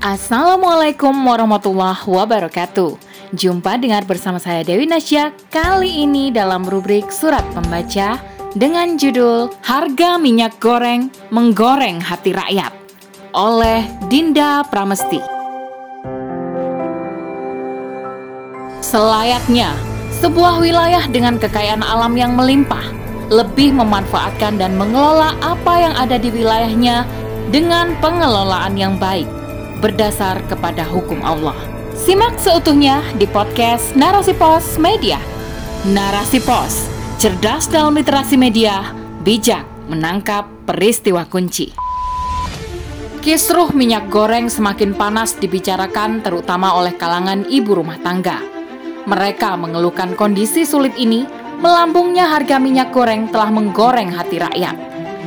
Assalamualaikum warahmatullahi wabarakatuh. Jumpa dengar bersama saya Dewi Nasya kali ini dalam rubrik Surat Pembaca dengan judul Harga Minyak Goreng Menggoreng Hati Rakyat oleh Dinda Pramesti. Selayaknya sebuah wilayah dengan kekayaan alam yang melimpah lebih memanfaatkan dan mengelola apa yang ada di wilayahnya dengan pengelolaan yang baik berdasar kepada hukum Allah. Simak seutuhnya di podcast Narasi Pos Media. Narasi Pos, cerdas dalam literasi media, bijak menangkap peristiwa kunci. Kisruh minyak goreng semakin panas dibicarakan terutama oleh kalangan ibu rumah tangga. Mereka mengeluhkan kondisi sulit ini, melambungnya harga minyak goreng telah menggoreng hati rakyat.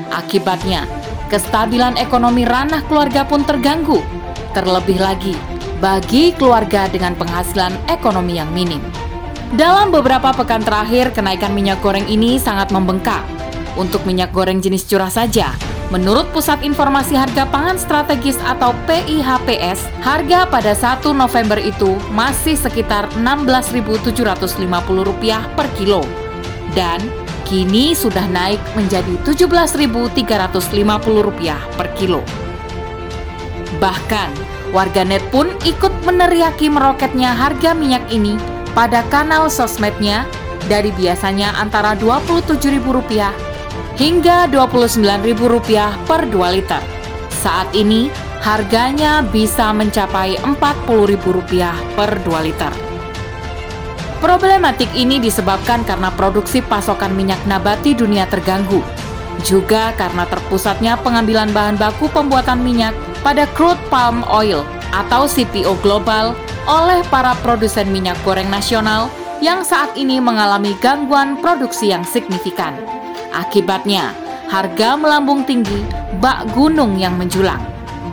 Akibatnya, kestabilan ekonomi ranah keluarga pun terganggu terlebih lagi bagi keluarga dengan penghasilan ekonomi yang minim. Dalam beberapa pekan terakhir, kenaikan minyak goreng ini sangat membengkak. Untuk minyak goreng jenis curah saja, menurut Pusat Informasi Harga Pangan Strategis atau PIHPS, harga pada 1 November itu masih sekitar Rp16.750 per kilo. Dan kini sudah naik menjadi Rp17.350 per kilo. Bahkan, warganet pun ikut meneriaki meroketnya harga minyak ini pada kanal sosmednya dari biasanya antara Rp27.000 hingga Rp29.000 per 2 liter. Saat ini, harganya bisa mencapai Rp40.000 per 2 liter. Problematik ini disebabkan karena produksi pasokan minyak nabati dunia terganggu, juga karena terpusatnya pengambilan bahan baku pembuatan minyak pada crude palm oil atau CPO global oleh para produsen minyak goreng nasional yang saat ini mengalami gangguan produksi yang signifikan. Akibatnya, harga melambung tinggi bak gunung yang menjulang.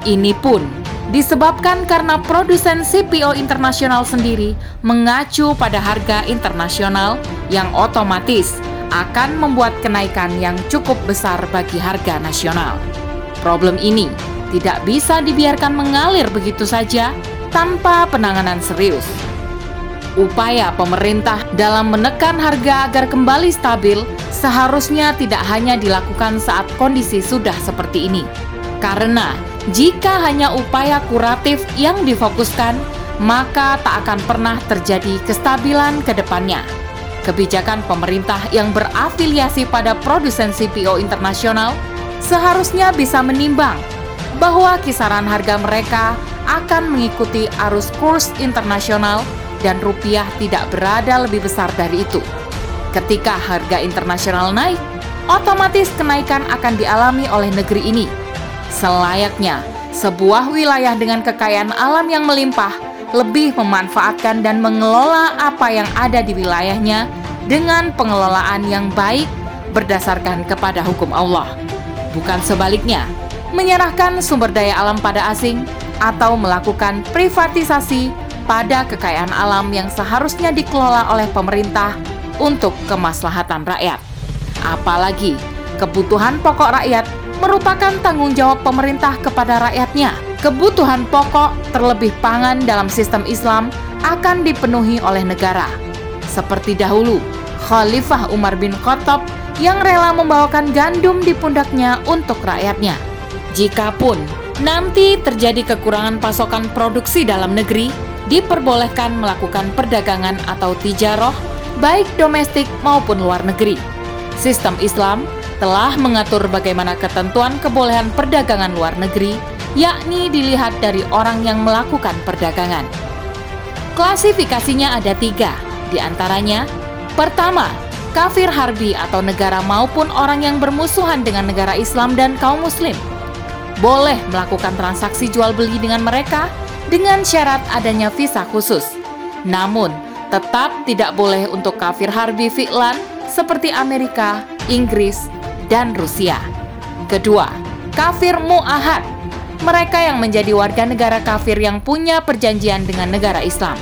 Ini pun disebabkan karena produsen CPO internasional sendiri mengacu pada harga internasional yang otomatis akan membuat kenaikan yang cukup besar bagi harga nasional. Problem ini tidak bisa dibiarkan mengalir begitu saja tanpa penanganan serius. Upaya pemerintah dalam menekan harga agar kembali stabil seharusnya tidak hanya dilakukan saat kondisi sudah seperti ini. Karena jika hanya upaya kuratif yang difokuskan, maka tak akan pernah terjadi kestabilan ke depannya. Kebijakan pemerintah yang berafiliasi pada produsen CPO internasional seharusnya bisa menimbang bahwa kisaran harga mereka akan mengikuti arus kurs internasional dan rupiah tidak berada lebih besar dari itu. Ketika harga internasional naik, otomatis kenaikan akan dialami oleh negeri ini. Selayaknya, sebuah wilayah dengan kekayaan alam yang melimpah lebih memanfaatkan dan mengelola apa yang ada di wilayahnya dengan pengelolaan yang baik berdasarkan kepada hukum Allah. Bukan sebaliknya, menyerahkan sumber daya alam pada asing, atau melakukan privatisasi pada kekayaan alam yang seharusnya dikelola oleh pemerintah untuk kemaslahatan rakyat. Apalagi kebutuhan pokok rakyat merupakan tanggung jawab pemerintah kepada rakyatnya. Kebutuhan pokok, terlebih pangan dalam sistem Islam, akan dipenuhi oleh negara. Seperti dahulu, Khalifah Umar bin Khattab yang rela membawakan gandum di pundaknya untuk rakyatnya. Jikapun nanti terjadi kekurangan pasokan produksi dalam negeri, diperbolehkan melakukan perdagangan atau tijaroh, baik domestik maupun luar negeri. Sistem Islam telah mengatur bagaimana ketentuan kebolehan perdagangan luar negeri, yakni dilihat dari orang yang melakukan perdagangan. Klasifikasinya ada tiga, di antaranya Pertama, kafir harbi atau negara maupun orang yang bermusuhan dengan negara Islam dan kaum muslim boleh melakukan transaksi jual beli dengan mereka dengan syarat adanya visa khusus. Namun, tetap tidak boleh untuk kafir harbi fi'lan seperti Amerika, Inggris, dan Rusia. Kedua, kafir mu'ahad, mereka yang menjadi warga negara kafir yang punya perjanjian dengan negara Islam.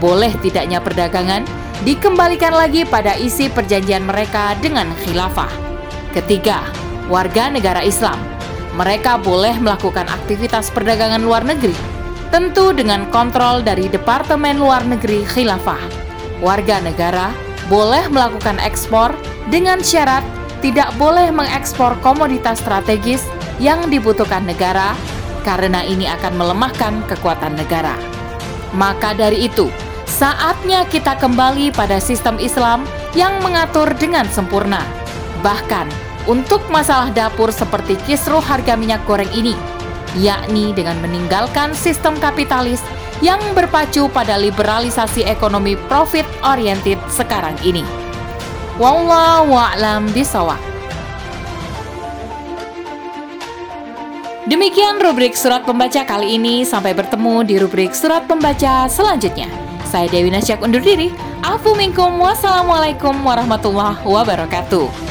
Boleh tidaknya perdagangan dikembalikan lagi pada isi perjanjian mereka dengan khilafah. Ketiga, warga negara Islam mereka boleh melakukan aktivitas perdagangan luar negeri tentu dengan kontrol dari Departemen Luar Negeri Khilafah. Warga negara boleh melakukan ekspor dengan syarat tidak boleh mengekspor komoditas strategis yang dibutuhkan negara karena ini akan melemahkan kekuatan negara. Maka dari itu, saatnya kita kembali pada sistem Islam yang mengatur dengan sempurna. Bahkan untuk masalah dapur seperti kisruh harga minyak goreng ini, yakni dengan meninggalkan sistem kapitalis yang berpacu pada liberalisasi ekonomi profit oriented sekarang ini. Wallahu a'lam bisawab. Demikian rubrik surat pembaca kali ini. Sampai bertemu di rubrik surat pembaca selanjutnya. Saya Dewi Nasyak undur diri. Afu minkum. Wassalamualaikum warahmatullahi wabarakatuh.